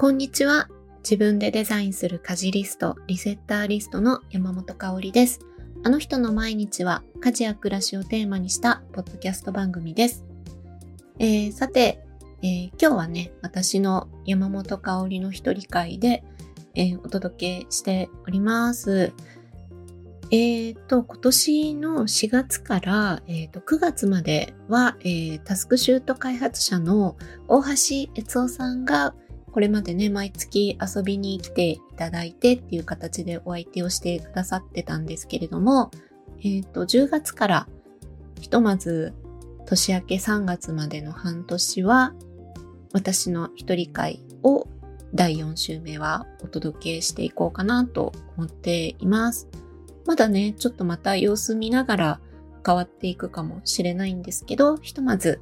こんにちは。自分でデザインする家事リスト、リセッターリストの山本香里です。あの人の毎日は家事や暮らしをテーマにしたポッドキャスト番組です。えー、さて、えー、今日はね、私の山本香里の一人会で、えー、お届けしております。えっ、ー、と、今年の4月から、えー、と9月までは、えー、タスクシュート開発者の大橋悦夫さんがこれまでね、毎月遊びに来ていただいてっていう形でお相手をしてくださってたんですけれども、えっ、と、10月からひとまず年明け3月までの半年は私の一人会を第4週目はお届けしていこうかなと思っています。まだね、ちょっとまた様子見ながら変わっていくかもしれないんですけど、ひとまず、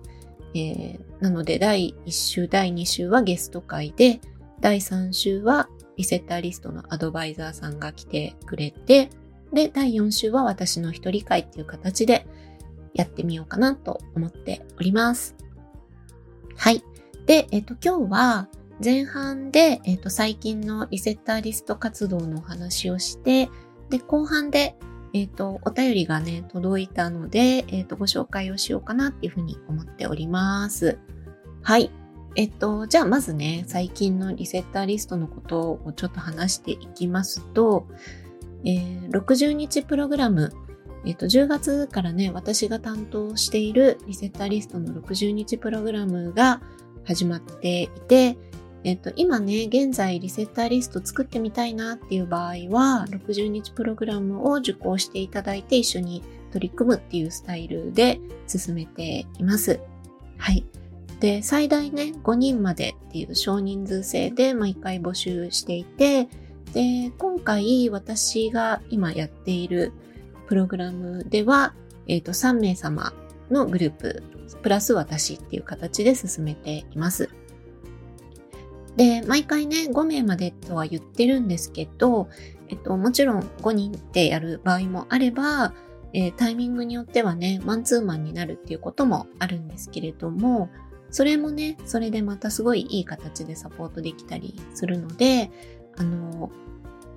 えー、なので第1週、第2週はゲスト会で、第3週はリセッターリストのアドバイザーさんが来てくれて、で、第4週は私の一人会っていう形でやってみようかなと思っております。はい。で、えっ、と、今日は前半で、えっ、と、最近のリセッターリスト活動のお話をして、で、後半で、えっ、ー、と、お便りがね、届いたので、え、ー、と、ご紹介をしようかなっていうふうに思っております。はい。えっと、じゃあまずね、最近のリセッターリストのことをちょっと話していきますと、えー、60日プログラム、えっと、10月からね、私が担当しているリセッターリストの60日プログラムが始まっていて、えっと、今ね、現在リセッターリスト作ってみたいなっていう場合は、60日プログラムを受講していただいて一緒に取り組むっていうスタイルで進めています。はい。で、最大ね、5人までっていう少人数制で毎回募集していて、で、今回私が今やっているプログラムでは、え、ー、と、3名様のグループ、プラス私っていう形で進めています。で、毎回ね、5名までとは言ってるんですけど、えっと、もちろん5人でやる場合もあれば、えー、タイミングによってはね、マンツーマンになるっていうこともあるんですけれども、それもね、それでまたすごいいい形でサポートできたりするので、あの、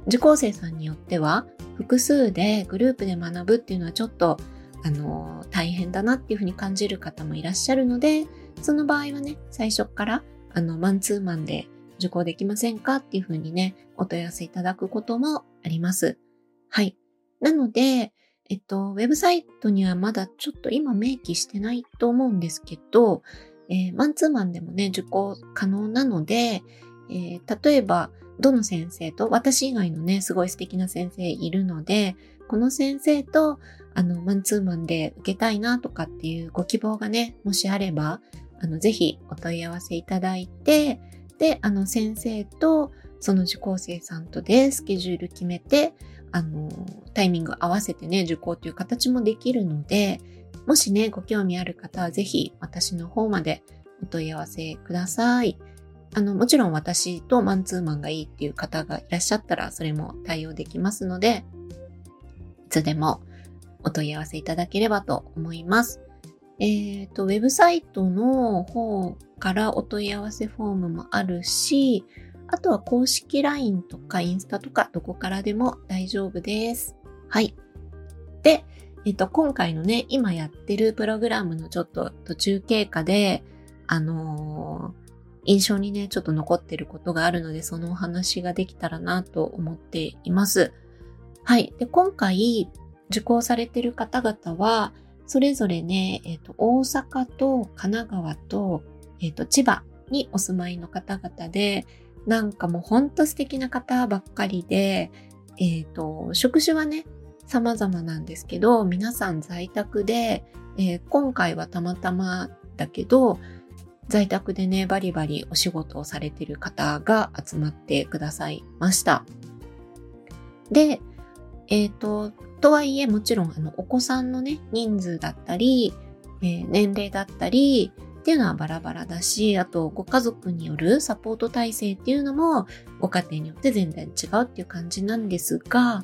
受講生さんによっては、複数でグループで学ぶっていうのはちょっと、あの、大変だなっていうふうに感じる方もいらっしゃるので、その場合はね、最初からあの、マンツーマンで受講できませんかっていうふうにね、お問い合わせいただくこともあります。はい。なので、えっと、ウェブサイトにはまだちょっと今明記してないと思うんですけど、えー、マンツーマンでもね、受講可能なので、えー、例えば、どの先生と、私以外のね、すごい素敵な先生いるので、この先生と、あの、マンツーマンで受けたいなとかっていうご希望がね、もしあれば、あの、ぜひお問い合わせいただいて、で、あの、先生とその受講生さんとでスケジュール決めて、あの、タイミング合わせてね、受講という形もできるので、もしね、ご興味ある方はぜひ私の方までお問い合わせください。あの、もちろん私とマンツーマンがいいっていう方がいらっしゃったら、それも対応できますので、いつでもお問い合わせいただければと思います。えっ、ー、と、ウェブサイトの方からお問い合わせフォームもあるし、あとは公式 LINE とかインスタとかどこからでも大丈夫です。はい。で、えっ、と、今回のね、今やってるプログラムのちょっと途中経過で、あのー、印象にね、ちょっと残ってることがあるので、そのお話ができたらなと思っています。はい。で、今回受講されてる方々は、それぞれね、えっ、ー、と、大阪と神奈川と、えっ、ー、と、千葉にお住まいの方々で、なんかもうほんと素敵な方ばっかりで、えっ、ー、と、職種はね、様々なんですけど、皆さん在宅で、えー、今回はたまたまだけど、在宅でね、バリバリお仕事をされてる方が集まってくださいました。で、えっ、ー、と、とはいえ、もちろん、あの、お子さんのね、人数だったり、えー、年齢だったり、っていうのはバラバラだし、あと、ご家族によるサポート体制っていうのも、ご家庭によって全然違うっていう感じなんですが、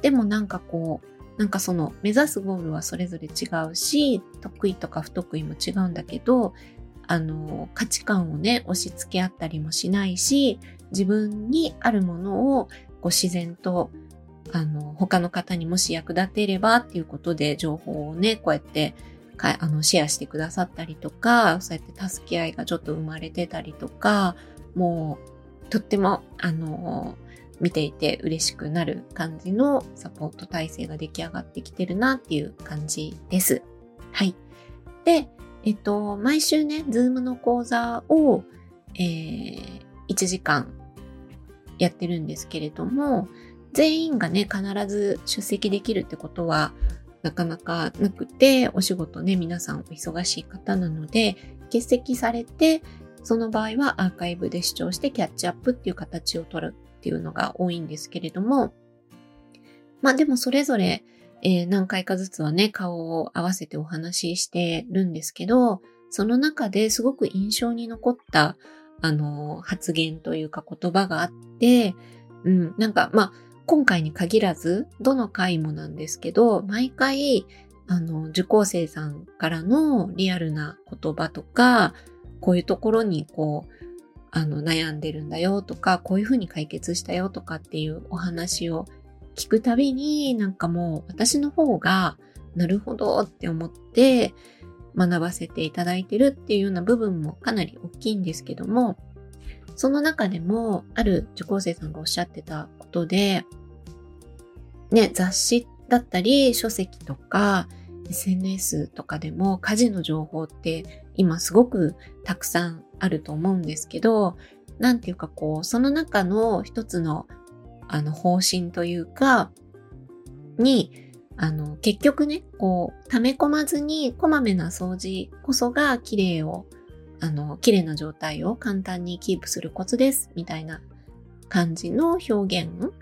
でもなんかこう、なんかその目指すゴールはそれぞれ違うし、得意とか不得意も違うんだけど、あの、価値観をね、押し付け合ったりもしないし、自分にあるものをこう自然とあの他の方にもし役立てればっていうことで情報をね、こうやってかあのシェアしてくださったりとか、そうやって助け合いがちょっと生まれてたりとか、もうとってもあの見ていて嬉しくなる感じのサポート体制が出来上がってきてるなっていう感じです。はい。で、えっと、毎週ね、ズームの講座を、えー、1時間やってるんですけれども、全員がね、必ず出席できるってことはなかなかなくて、お仕事ね、皆さんお忙しい方なので、欠席されて、その場合はアーカイブで視聴してキャッチアップっていう形を取るっていうのが多いんですけれども、まあでもそれぞれ、えー、何回かずつはね、顔を合わせてお話ししてるんですけど、その中ですごく印象に残った、あの、発言というか言葉があって、うん、なんか、まあ、今回に限らず、どの回もなんですけど、毎回、あの、受講生さんからのリアルな言葉とか、こういうところにこう、あの、悩んでるんだよとか、こういうふうに解決したよとかっていうお話を聞くたびに、なんかもう私の方が、なるほどって思って学ばせていただいてるっていうような部分もかなり大きいんですけども、その中でも、ある受講生さんがおっしゃってたことで、ね、雑誌だったり、書籍とか、SNS とかでも家事の情報って今すごくたくさんあると思うんですけど、なんていうかこう、その中の一つのあの方針というか、に、あの、結局ね、こう、溜め込まずに、こまめな掃除こそが綺麗を、あの、綺麗な状態を簡単にキープするコツです、みたいな感じの表現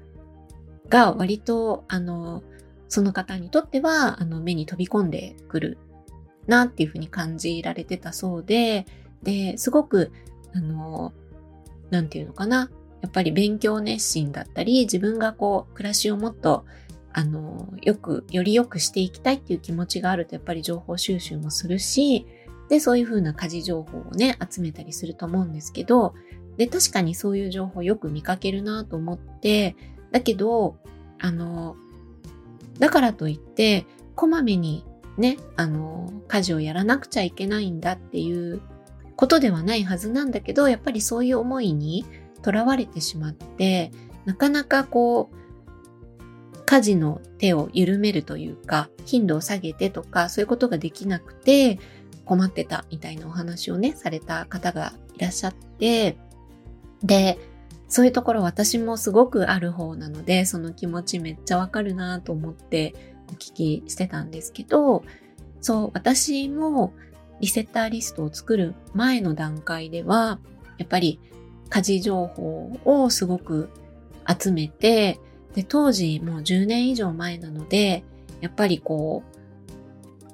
が割と、あの、その方にとっては、あの、目に飛び込んでくるなっていうふうに感じられてたそうで、で、すごく、あの、なんていうのかな、やっぱり勉強熱心だったり、自分がこう、暮らしをもっと、あの、よく、より良くしていきたいっていう気持ちがあると、やっぱり情報収集もするし、で、そういうふうな家事情報をね、集めたりすると思うんですけど、で、確かにそういう情報よく見かけるなと思って、だけど、あの、だからといって、こまめにね、あの、家事をやらなくちゃいけないんだっていうことではないはずなんだけど、やっぱりそういう思いにとらわれてしまって、なかなかこう、家事の手を緩めるというか、頻度を下げてとか、そういうことができなくて困ってたみたいなお話をね、された方がいらっしゃって、で、そういうところ私もすごくある方なので、その気持ちめっちゃわかるなと思ってお聞きしてたんですけど、そう、私もリセッターリストを作る前の段階では、やっぱり家事情報をすごく集めて、で、当時もう10年以上前なので、やっぱりこう、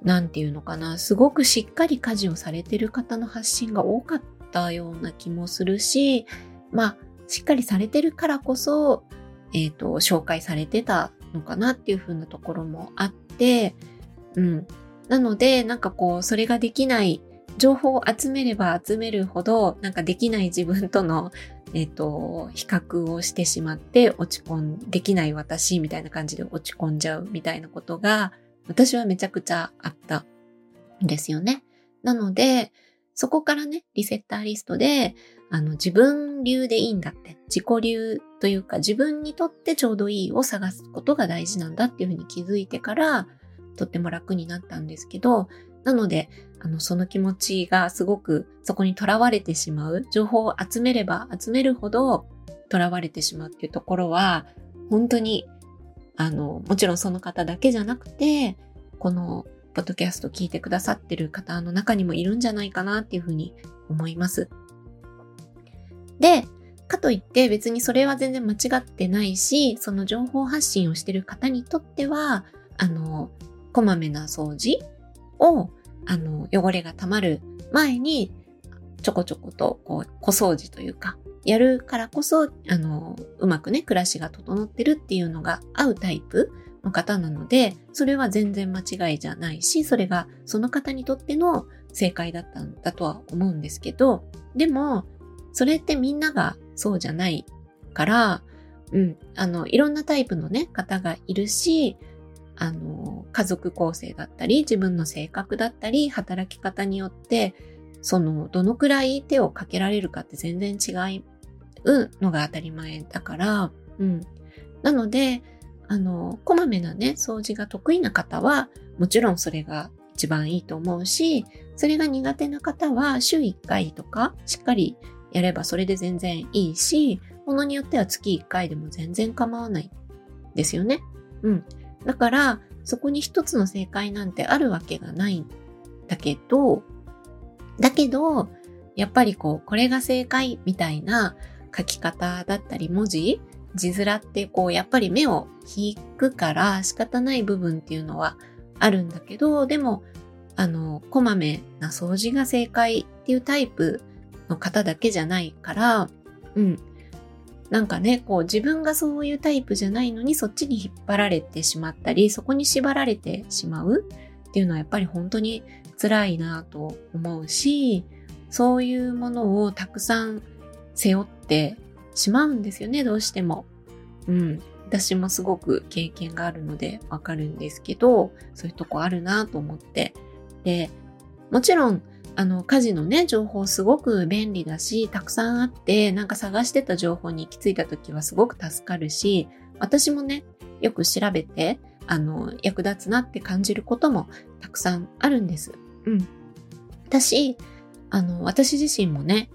なんていうのかな、すごくしっかり家事をされてる方の発信が多かったような気もするし、まあ、しっかりされてるからこそ、えっ、ー、と、紹介されてたのかなっていう風なところもあって、うん。なので、なんかこう、それができない、情報を集めれば集めるほど、なんかできない自分との、えっ、ー、と、比較をしてしまって落ち込ん、できない私みたいな感じで落ち込んじゃうみたいなことが、私はめちゃくちゃあったんですよね。なので、そこからね、リセッターリストで、あの、自分流でいいんだって、自己流というか自分にとってちょうどいいを探すことが大事なんだっていうふうに気づいてから、とっても楽になったんですけど、なので、あの、その気持ちがすごくそこにとらわれてしまう、情報を集めれば集めるほどとらわれてしまうっていうところは、本当に、あの、もちろんその方だけじゃなくて、このポッドキャスト聞いてくださってる方の中にもいるんじゃないかなっていうふうに思います。で、かといって別にそれは全然間違ってないし、その情報発信をしてる方にとっては、あの、こまめな掃除を、あの、汚れが溜まる前に、ちょこちょこと、こう、小掃除というか、やるからこそ、あの、うまくね、暮らしが整ってるっていうのが合うタイプの方なので、それは全然間違いじゃないし、それがその方にとっての正解だったんだとは思うんですけど、でも、それってみんながそうじゃないから、うん、あの、いろんなタイプのね、方がいるし、あの、家族構成だったり、自分の性格だったり、働き方によって、その、どのくらい手をかけられるかって全然違うのが当たり前だから、うん。なので、あの、こまめなね、掃除が得意な方は、もちろんそれが一番いいと思うし、それが苦手な方は週1回とかしっかりやればそれで全然いいし、ものによっては月1回でも全然構わないですよね。うん。だから、そこに一つの正解なんてあるわけがないんだけど、だけど、やっぱりこう、これが正解みたいな書き方だったり文字、字面ってこう、やっぱり目を引くから仕方ない部分っていうのはあるんだけど、でも、あの、こまめな掃除が正解っていうタイプの方だけじゃないから、うん。なんかね、こう自分がそういうタイプじゃないのにそっちに引っ張られてしまったり、そこに縛られてしまうっていうのはやっぱり本当に辛いなと思うし、そういうものをたくさん背負ってしまうんですよね、どうしても。うん。私もすごく経験があるのでわかるんですけど、そういうとこあるなと思って。で、もちろんあの、家事のね、情報すごく便利だし、たくさんあって、なんか探してた情報に行き着いた時はすごく助かるし、私もね、よく調べて、あの、役立つなって感じることもたくさんあるんです。うん。私、あの、私自身もね、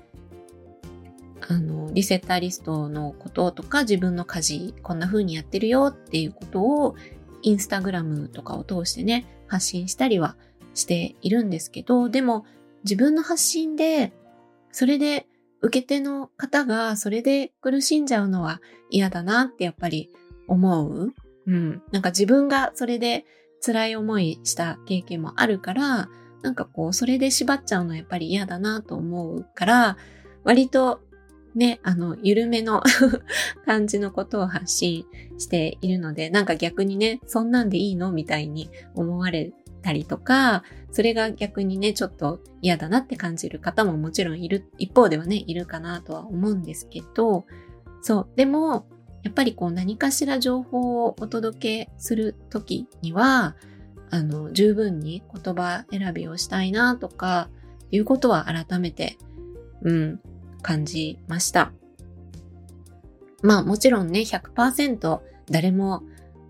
あの、リセッターリストのこととか、自分の家事、こんな風にやってるよっていうことを、インスタグラムとかを通してね、発信したりはしているんですけど、でも、自分の発信で、それで受け手の方がそれで苦しんじゃうのは嫌だなってやっぱり思う。うん。なんか自分がそれで辛い思いした経験もあるから、なんかこう、それで縛っちゃうのやっぱり嫌だなと思うから、割とね、あの、緩めの 感じのことを発信しているので、なんか逆にね、そんなんでいいのみたいに思われたりとか、それが逆にね、ちょっと嫌だなって感じる方ももちろんいる、一方ではね、いるかなとは思うんですけど、そう、でも、やっぱりこう何かしら情報をお届けするときには、あの、十分に言葉選びをしたいなとか、いうことは改めて、うん、感じました。まあもちろんね、100%誰も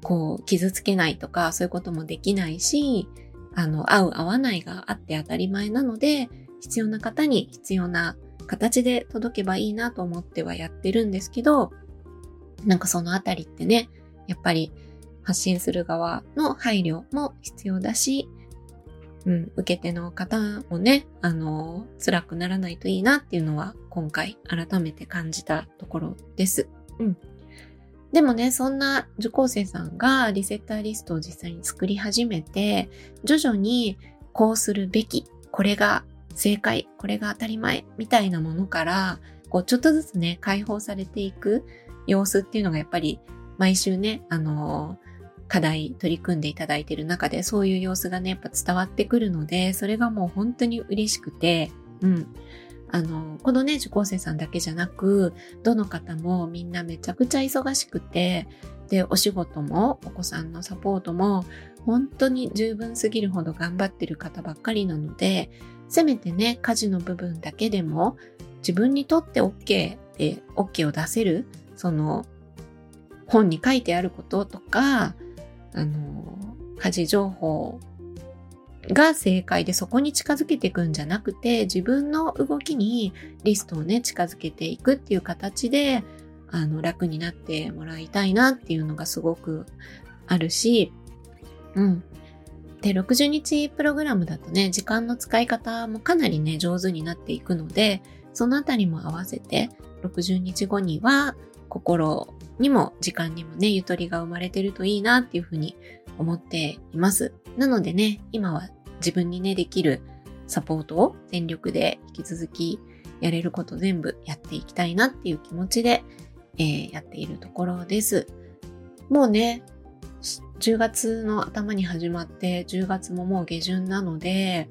こう傷つけないとかそういうこともできないし、あの、合う合わないがあって当たり前なので、必要な方に必要な形で届けばいいなと思ってはやってるんですけど、なんかそのあたりってね、やっぱり発信する側の配慮も必要だし、うん、受け手の方もね、あの、辛くならないといいなっていうのは今回改めて感じたところです。うん。でもね、そんな受講生さんがリセッターリストを実際に作り始めて、徐々にこうするべき、これが正解、これが当たり前みたいなものから、こうちょっとずつね、解放されていく様子っていうのがやっぱり毎週ね、あの、課題取り組んでいただいている中でそういう様子がね、やっぱ伝わってくるので、それがもう本当に嬉しくて、うん。あの、このね、受講生さんだけじゃなく、どの方もみんなめちゃくちゃ忙しくて、で、お仕事もお子さんのサポートも本当に十分すぎるほど頑張ってる方ばっかりなので、せめてね、家事の部分だけでも自分にとって OK で OK を出せる、その本に書いてあることとか、あの、家事情報が正解でそこに近づけていくんじゃなくて自分の動きにリストをね近づけていくっていう形であの楽になってもらいたいなっていうのがすごくあるし、うん。で、60日プログラムだとね、時間の使い方もかなりね、上手になっていくので、そのあたりも合わせて、60日後には心にも時間にもね、ゆとりが生まれてるといいなっていうふうに思っています。なのでね、今は自分にね、できるサポートを全力で引き続きやれること全部やっていきたいなっていう気持ちで、えー、やっているところです。もうね、10月の頭に始まって、10月ももう下旬なので、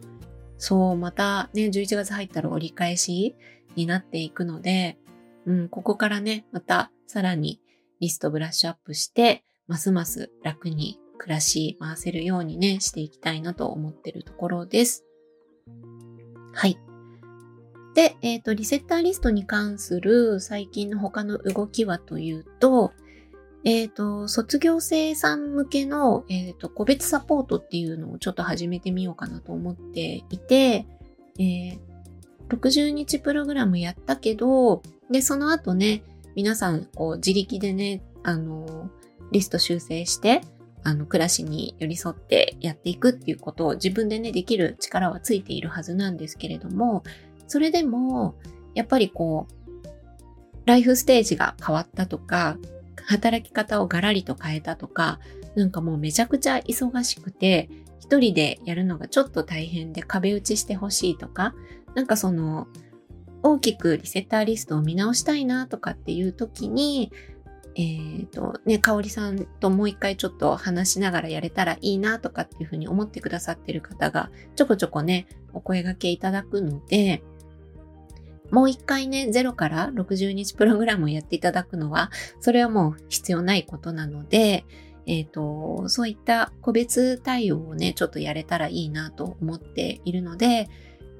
そう、またね、11月入ったら折り返しになっていくので、うん、ここからね、またさらにリストブラッシュアップして、ますます楽に暮らし回せるようにね、していきたいなと思ってるところです。はい。で、えっ、ー、と、リセッターリストに関する最近の他の動きはというと、えっ、ー、と、卒業生さん向けの、えっ、ー、と、個別サポートっていうのをちょっと始めてみようかなと思っていて、えー、60日プログラムやったけど、で、その後ね、皆さん、こう、自力でね、あの、リスト修正して、あの、暮らしに寄り添ってやっていくっていうことを自分でね、できる力はついているはずなんですけれども、それでも、やっぱりこう、ライフステージが変わったとか、働き方をガラリと変えたとか、なんかもうめちゃくちゃ忙しくて、一人でやるのがちょっと大変で壁打ちしてほしいとか、なんかその、大きくリセッターリストを見直したいなとかっていう時に、えっ、ー、と、ね、かおりさんともう一回ちょっと話しながらやれたらいいなとかっていうふうに思ってくださってる方がちょこちょこね、お声掛けいただくので、もう一回ね、ゼロから60日プログラムをやっていただくのは、それはもう必要ないことなので、えっ、ー、と、そういった個別対応をね、ちょっとやれたらいいなと思っているので、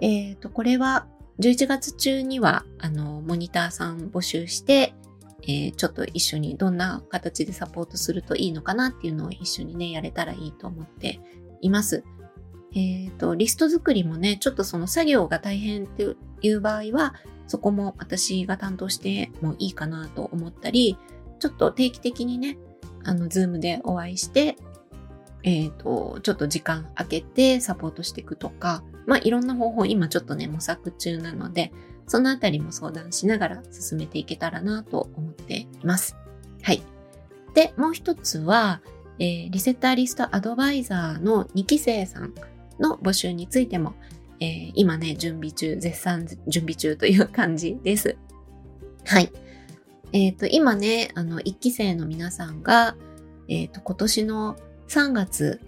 えっ、ー、と、これは11月中には、あの、モニターさん募集して、えー、ちょっと一緒にどんな形でサポートするといいのかなっていうのを一緒にね、やれたらいいと思っています。えっ、ー、と、リスト作りもね、ちょっとその作業が大変っていう場合は、そこも私が担当してもいいかなと思ったり、ちょっと定期的にね、あの、ズームでお会いして、えっ、ー、と、ちょっと時間空けてサポートしていくとか、まあ、いろんな方法今ちょっとね、模索中なので、そのあたりも相談しながら進めていけたらなと思っています。はい。で、もう一つは、えー、リセッターリストアドバイザーの2期生さんの募集についても、えー、今ね、準備中、絶賛準備中という感じです。はい。えっ、ー、と、今ね、あの、1期生の皆さんが、えっ、と、今年の3月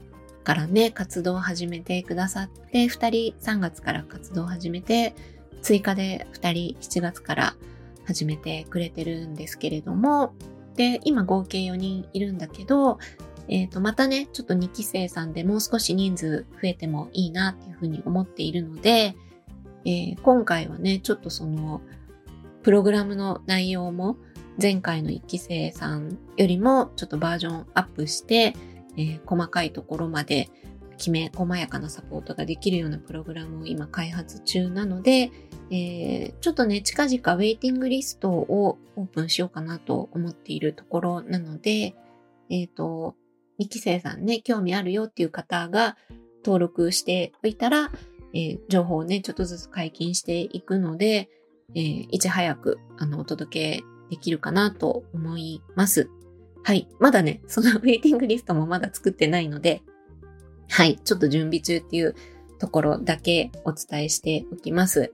からね、活動を始めてくださって、2人3月から活動を始めて、追加で2人7月から始めてくれてるんですけれども、で、今合計4人いるんだけど、えっ、ー、と、またね、ちょっと2期生さんでもう少し人数増えてもいいなっていうふうに思っているので、えー、今回はね、ちょっとその、プログラムの内容も前回の1期生さんよりもちょっとバージョンアップして、えー、細かいところまできめ細やかなサポートができるようなプログラムを今開発中なので、えー、ちょっとね、近々ウェイティングリストをオープンしようかなと思っているところなので、えっ、ー、と、2期生さんね、興味あるよっていう方が登録しておいたら、えー、情報をね、ちょっとずつ解禁していくので、え、いち早く、あの、お届けできるかなと思います。はい。まだね、そのウェイティングリストもまだ作ってないので、はい。ちょっと準備中っていうところだけお伝えしておきます。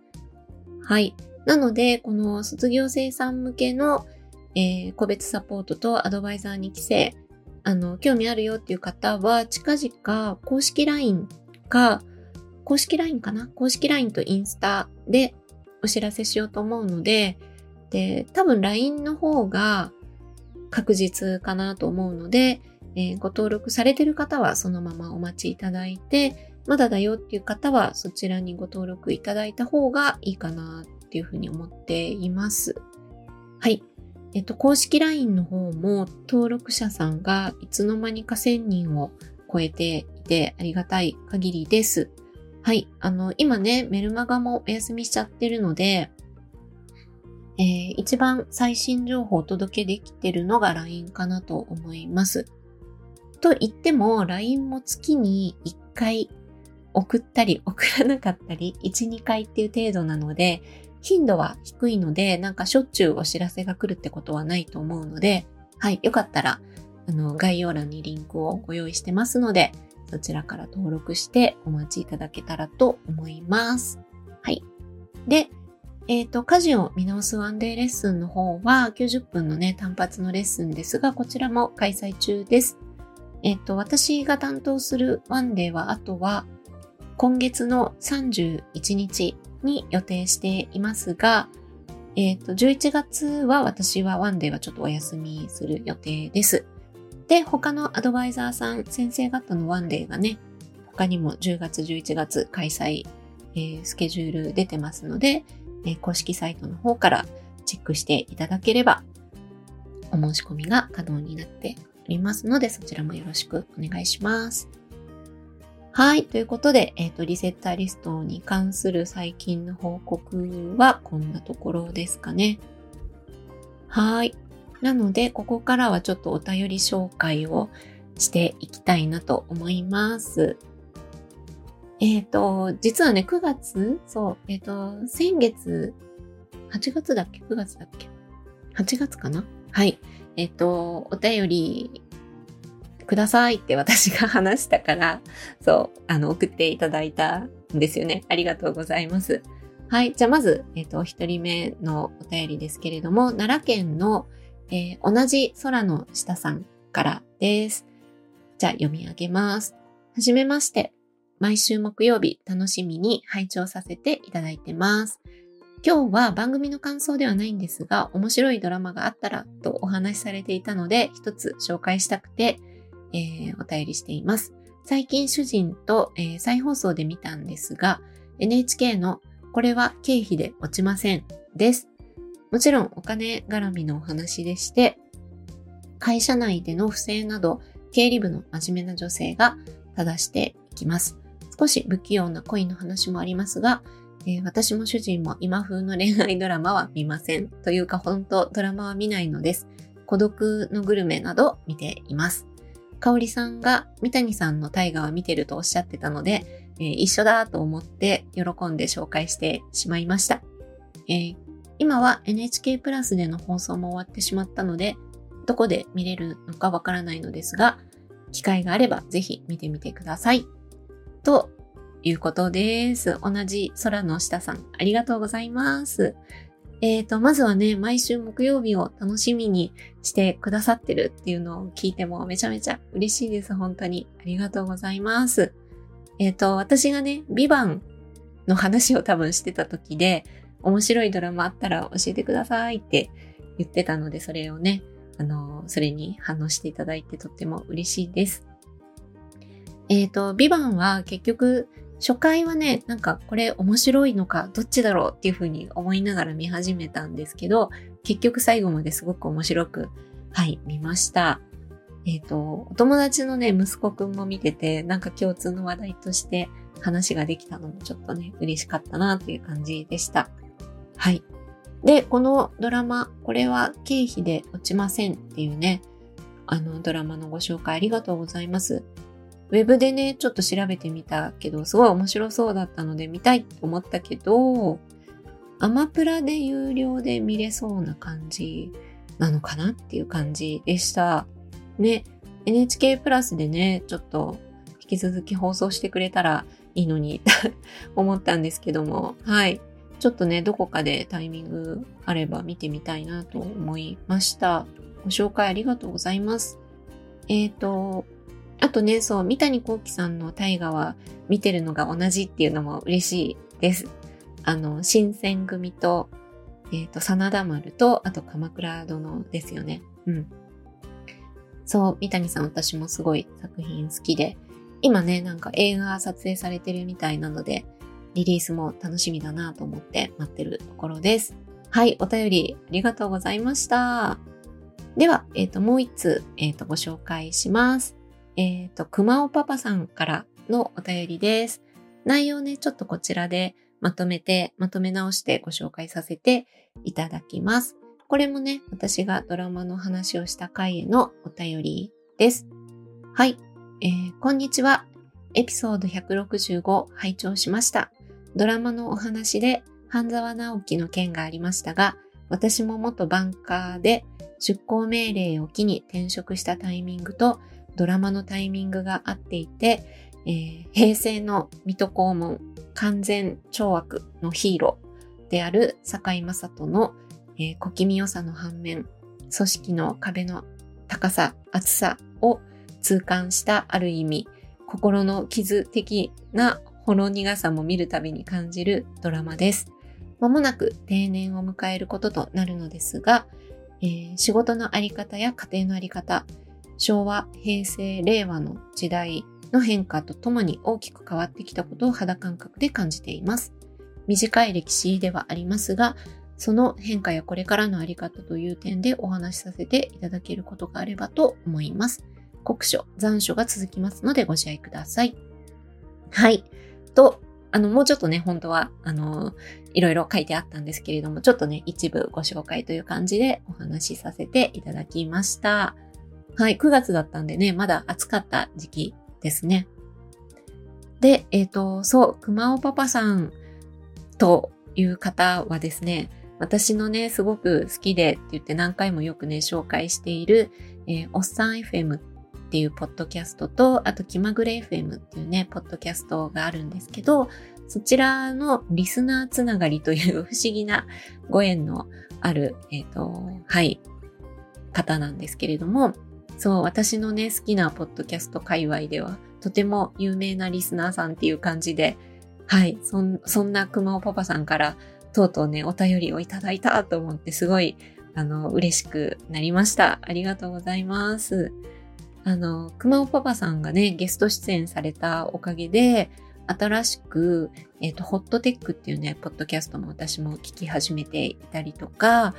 はい。なので、この卒業生さん向けの、えー、個別サポートとアドバイザー2期生、あの、興味あるよっていう方は、近々公式 LINE か、公式 LINE かな？公式 LINE とインスタでお知らせしようと思うので、で、多分 LINE の方が確実かなと思うので、えー、ご登録されてる方はそのままお待ちいただいて、まだだよっていう方はそちらにご登録いただいた方がいいかなっていうふうに思っています。はい。えっと、公式 LINE の方も登録者さんがいつの間にか1000人を超えていてありがたい限りです。はい。あの、今ね、メルマガもお休みしちゃってるので、えー、一番最新情報をお届けできてるのが LINE かなと思います。と言っても、LINE も月に1回送ったり送らなかったり、1、2回っていう程度なので、頻度は低いので、なんかしょっちゅうお知らせが来るってことはないと思うので、はい、よかったら、あの、概要欄にリンクをご用意してますので、そちらから登録してお待ちいただけたらと思います。はい。で、えっ、ー、と、家事を見直すワンデーレッスンの方は90分のね、単発のレッスンですが、こちらも開催中です。えっ、ー、と、私が担当するワンデーは、あとは、今月の31日に予定していますが、えっ、ー、と、11月は私はワンデーはちょっとお休みする予定です。で、他のアドバイザーさん、先生方のワンデーがね、他にも10月、11月開催、えー、スケジュール出てますので、え、公式サイトの方からチェックしていただければ、お申し込みが可能になっておりますので、そちらもよろしくお願いします。はい。ということで、えっ、ー、と、リセッターリストに関する最近の報告はこんなところですかね。はい。なので、ここからはちょっとお便り紹介をしていきたいなと思います。えっ、ー、と、実はね、9月そう、えっ、ー、と、先月、8月だっけ ?9 月だっけ ?8 月かな？はい。えっ、ー、と、お便りくださいって私が話したから、そう、あの、送っていただいたんですよね。ありがとうございます。はい。じゃあまず、えっ、と、一人目のお便りですけれども、奈良県の、え同じ空の下さんからです。じゃあ読み上げます。はじめまして。毎週木曜日楽しみに拝聴させていただいてます。今日は番組の感想ではないんですが、面白いドラマがあったらとお話しされていたので、一つ紹介したくて、えー、お便りしています。最近主人と、えー、再放送で見たんですが、NHK のこれは経費で落ちませんです。もちろんお金絡みのお話でして、会社内での不正など、経理部の真面目な女性が正していきます。少し不器用な恋の話もありますが、えー、私も主人も今風の恋愛ドラマは見ません。というか本当ドラマは見ないのです。孤独のグルメなど見ています。香里さんが三谷さんの大河は見てるとおっしゃってたので、えー、一緒だと思って喜んで紹介してしまいました。えー、今は NHK プラスでの放送も終わってしまったので、どこで見れるのかわからないのですが、機会があればぜひ見てみてください。ということです。同じ空の下さん、ありがとうございます。えっ、ー、と、まずはね、毎週木曜日を楽しみにしてくださってるっていうのを聞いてもめちゃめちゃ嬉しいです。本当に。ありがとうございます。えっ、ー、と、私がね、ビバンの話を多分してた時で、面白いドラマあったら教えてくださいって言ってたので、それをね、あの、それに反応していただいてとっても嬉しいです。えっ、ー、と、ビバンは結局、初回はね、なんかこれ面白いのか、どっちだろうっていうふうに思いながら見始めたんですけど、結局最後まですごく面白く、はい、見ました。えっ、ー、と、お友達のね、息子くんも見てて、なんか共通の話題として話ができたのもちょっとね、嬉しかったなっていう感じでした。はい。で、このドラマ、これは経費で落ちませんっていうね、あのドラマのご紹介ありがとうございます。ウェブでね、ちょっと調べてみたけど、すごい面白そうだったので見たいと思ったけど、アマプラで有料で見れそうな感じなのかなっていう感じでした。ね、NHK プラスでね、ちょっと引き続き放送してくれたらいいのに 思ったんですけども、はい。ちょっとね、どこかでタイミングあれば見てみたいなと思いました。ご紹介ありがとうございます。えっ、ー、と、あとね、そう、三谷幸喜さんの大河は見てるのが同じっていうのも嬉しいです。あの、新選組と、えっ、ー、と、真田丸と、あと鎌倉殿ですよね。うん。そう、三谷さん私もすごい作品好きで、今ね、なんか映画撮影されてるみたいなので、リリースも楽しみだなと思って待ってるところです。はい、お便りありがとうございました。では、えっ、ー、と、もう一通、えっ、ー、と、ご紹介します。えっ、ー、と、熊尾パパさんからのお便りです。内容ね、ちょっとこちらでまとめて、まとめ直してご紹介させていただきます。これもね、私がドラマの話をした回へのお便りです。はい、えー、こんにちは。エピソード165拝聴しました。ドラマのお話で半沢直樹の件がありましたが、私も元バンカーで出向命令を機に転職したタイミングとドラマのタイミングが合っていて、えー、平成の水戸黄門完全懲悪のヒーローである堺雅人の、えー、小気味良さの反面、組織の壁の高さ、厚さを痛感したある意味、心の傷的なほろ苦さも見るたびに感じるドラマです。まもなく定年を迎えることとなるのですが、えー、仕事のあり方や家庭のあり方、昭和、平成、令和の時代の変化とともに大きく変わってきたことを肌感覚で感じています。短い歴史ではありますが、その変化やこれからのあり方という点でお話しさせていただけることがあればと思います。国書、残書が続きますのでご自愛ください。はい。と、あの、もうちょっとね、本当は、あの、いろいろ書いてあったんですけれども、ちょっとね、一部ご紹介という感じでお話しさせていただきました。はい、9月だったんでね、まだ暑かった時期ですね。で、えっ、ー、と、そう、熊尾パパさんという方はですね、私のね、すごく好きでって言って何回もよくね、紹介している、えー、おっさん FM っていうポッドキャストと、あと気まぐれ FM っていうね、ポッドキャストがあるんですけど、そちらのリスナーつながりという 不思議なご縁のある、えっ、ー、と、はい、方なんですけれども、そう、私のね、好きなポッドキャスト界隈では、とても有名なリスナーさんっていう感じで、はい、そんそんな熊尾パパさんから、とうとうね、お便りをいただいたと思って、すごい、あの、嬉しくなりました。ありがとうございます。あの、熊尾パパさんがね、ゲスト出演されたおかげで、新しく、えっ、ー、と、ホットテックっていうね、ポッドキャストも私も聞き始めていたりとか、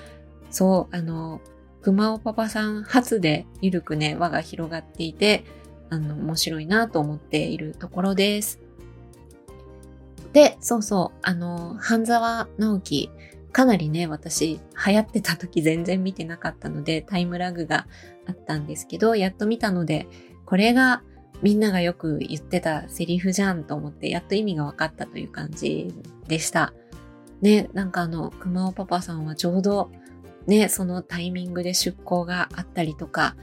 そう、あの、熊尾パパさん初でゆるくね、輪が広がっていて、あの、面白いなと思っているところです。で、そうそう、あの、半沢直樹、かなりね、私、流行ってた時全然見てなかったので、タイムラグがあったんですけど、やっと見たので、これがみんながよく言ってたセリフじゃんと思って、やっと意味が分かったという感じでした。ね、なんかあの、熊尾パパさんはちょうど、ね、そのタイミングで出向があったりとか、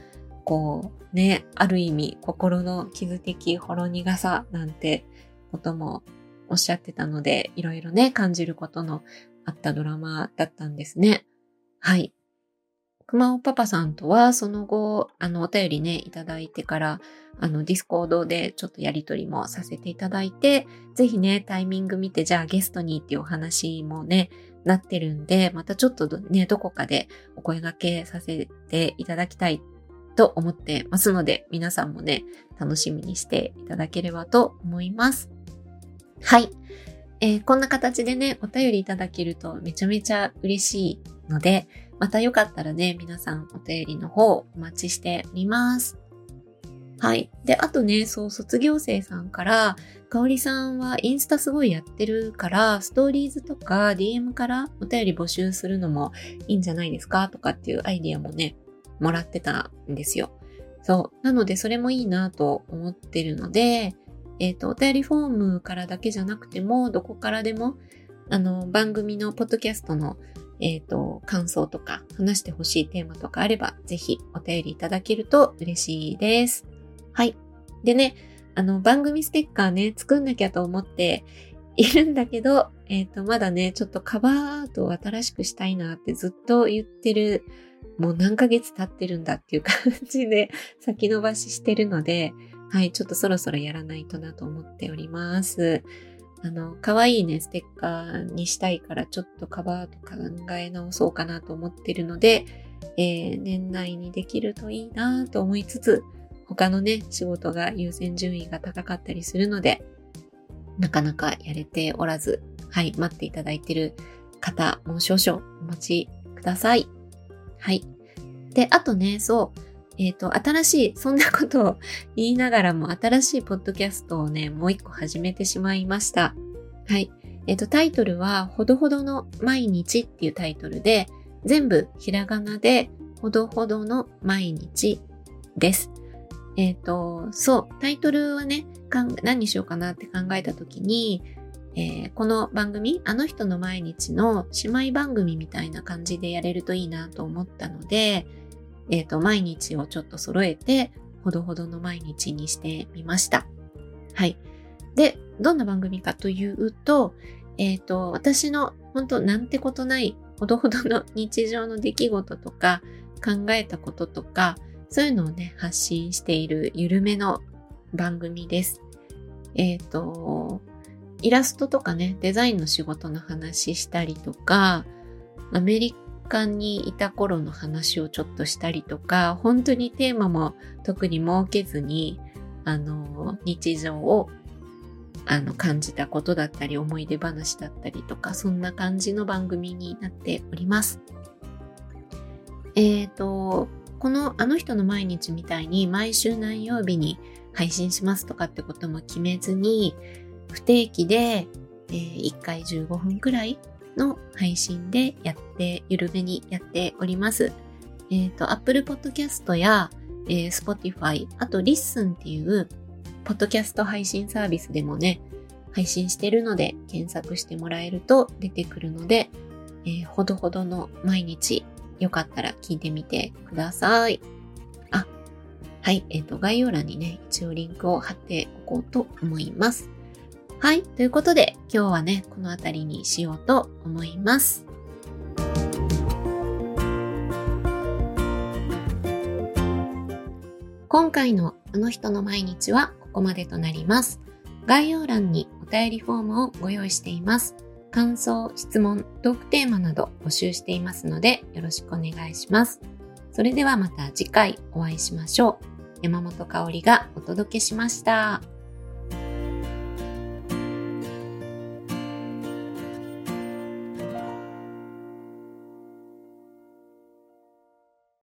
こう、ね、ある意味、心の傷的ほろ苦さなんてこともおっしゃってたので、いろいろね、感じることのあったドラマだったんですね。はい。熊尾パパさんとは、その後、あの、お便りね、いただいてから、あの、ディスコードでちょっとやりとりもさせていただいて、ぜひね、タイミング見て、じゃあゲストにっていうお話もね、なってるんで、またちょっとね、どこかでお声掛けさせていただきたいと思ってますので、皆さんもね、楽しみにしていただければと思います。はい。えー、こんな形でね、お便りいただけるとめちゃめちゃ嬉しいので、またよかったらね、皆さんお便りの方お待ちしております。はい。で、あとね、そう、卒業生さんから、かおりさんはインスタすごいやってるから、ストーリーズとか DM からお便り募集するのもいいんじゃないですか？とかっていうアイディアもね、もらってたんですよ。そう。なので、それもいいなと思ってるので、えっ、ー、と、お便りフォームからだけじゃなくても、どこからでも、あの、番組のポッドキャストの、えっ、ー、と、感想とか、話してほしいテーマとかあれば、ぜひお便りいただけると嬉しいです。はい。でね、あの、番組ステッカーね、作んなきゃと思っているんだけど、えっ、ー、と、まだね、ちょっとカバーアートを新しくしたいなってずっと言ってるもう何ヶ月経ってるんだっていう感じで先延ばししてるので、はい、ちょっとそろそろやらないとなと思っております。あの、可愛いね、ステッカーにしたいから、ちょっとカバーとか考え直そうかなと思ってるので、えー、年内にできるといいなと思いつつ、他のね、仕事が優先順位が高かったりするので、なかなかやれておらず、はい、待っていただいてる方、もう少々お待ちください。はい。で、あとね、そう、えっ、ー、と、新しい、そんなことを言いながらも、新しいポッドキャストをね、もう一個始めてしまいました。はい。えっ、ー、と、タイトルは、ほどほどの毎日っていうタイトルで、全部ひらがなで、ほどほどの毎日です。えっ、ー、と、そう、タイトルはね、何にしようかなって考えたときに、えー、この番組、あの人の毎日の姉妹番組みたいな感じでやれるといいなと思ったので、えっ、ー、と、毎日をちょっと揃えて、ほどほどの毎日にしてみました。はい。で、どんな番組かというと、えっ、ー、と、私の本当なんてことないほどほどの日常の出来事とか考えたこととか、そういうのをね、発信している緩めの番組です。えっ、ー、と、イラストとかね、デザインの仕事の話したりとか、アメリカにいた頃の話をちょっとしたりとか、本当にテーマも特に設けずに、あの、日常をあの感じたことだったり思い出話だったりとかそんな感じの番組になっております。えっ、ー、とこのあの人の毎日みたいに毎週何曜日に配信しますとかってことも決めずに不定期で、えー、1回15分くらいの配信でやって緩めにやっております。えっ、ー、と Apple Podcast や、えー、Spotify あと Listen っていうポッドキャスト配信サービスでもね、配信してるので検索してもらえると出てくるので、えー、ほどほどの毎日よかったら聞いてみてください。あ、はい、えっ、ー、と、概要欄にね、一応リンクを貼っておこうと思います。はい、ということで今日はね、この辺りにしようと思います。今回のあの人の毎日はここまでとなります。概要欄にお便りフォームをご用意しています。感想、質問、トークテーマなど募集していますのでよろしくお願いします。それではまた次回お会いしましょう。山本香里がお届けしました。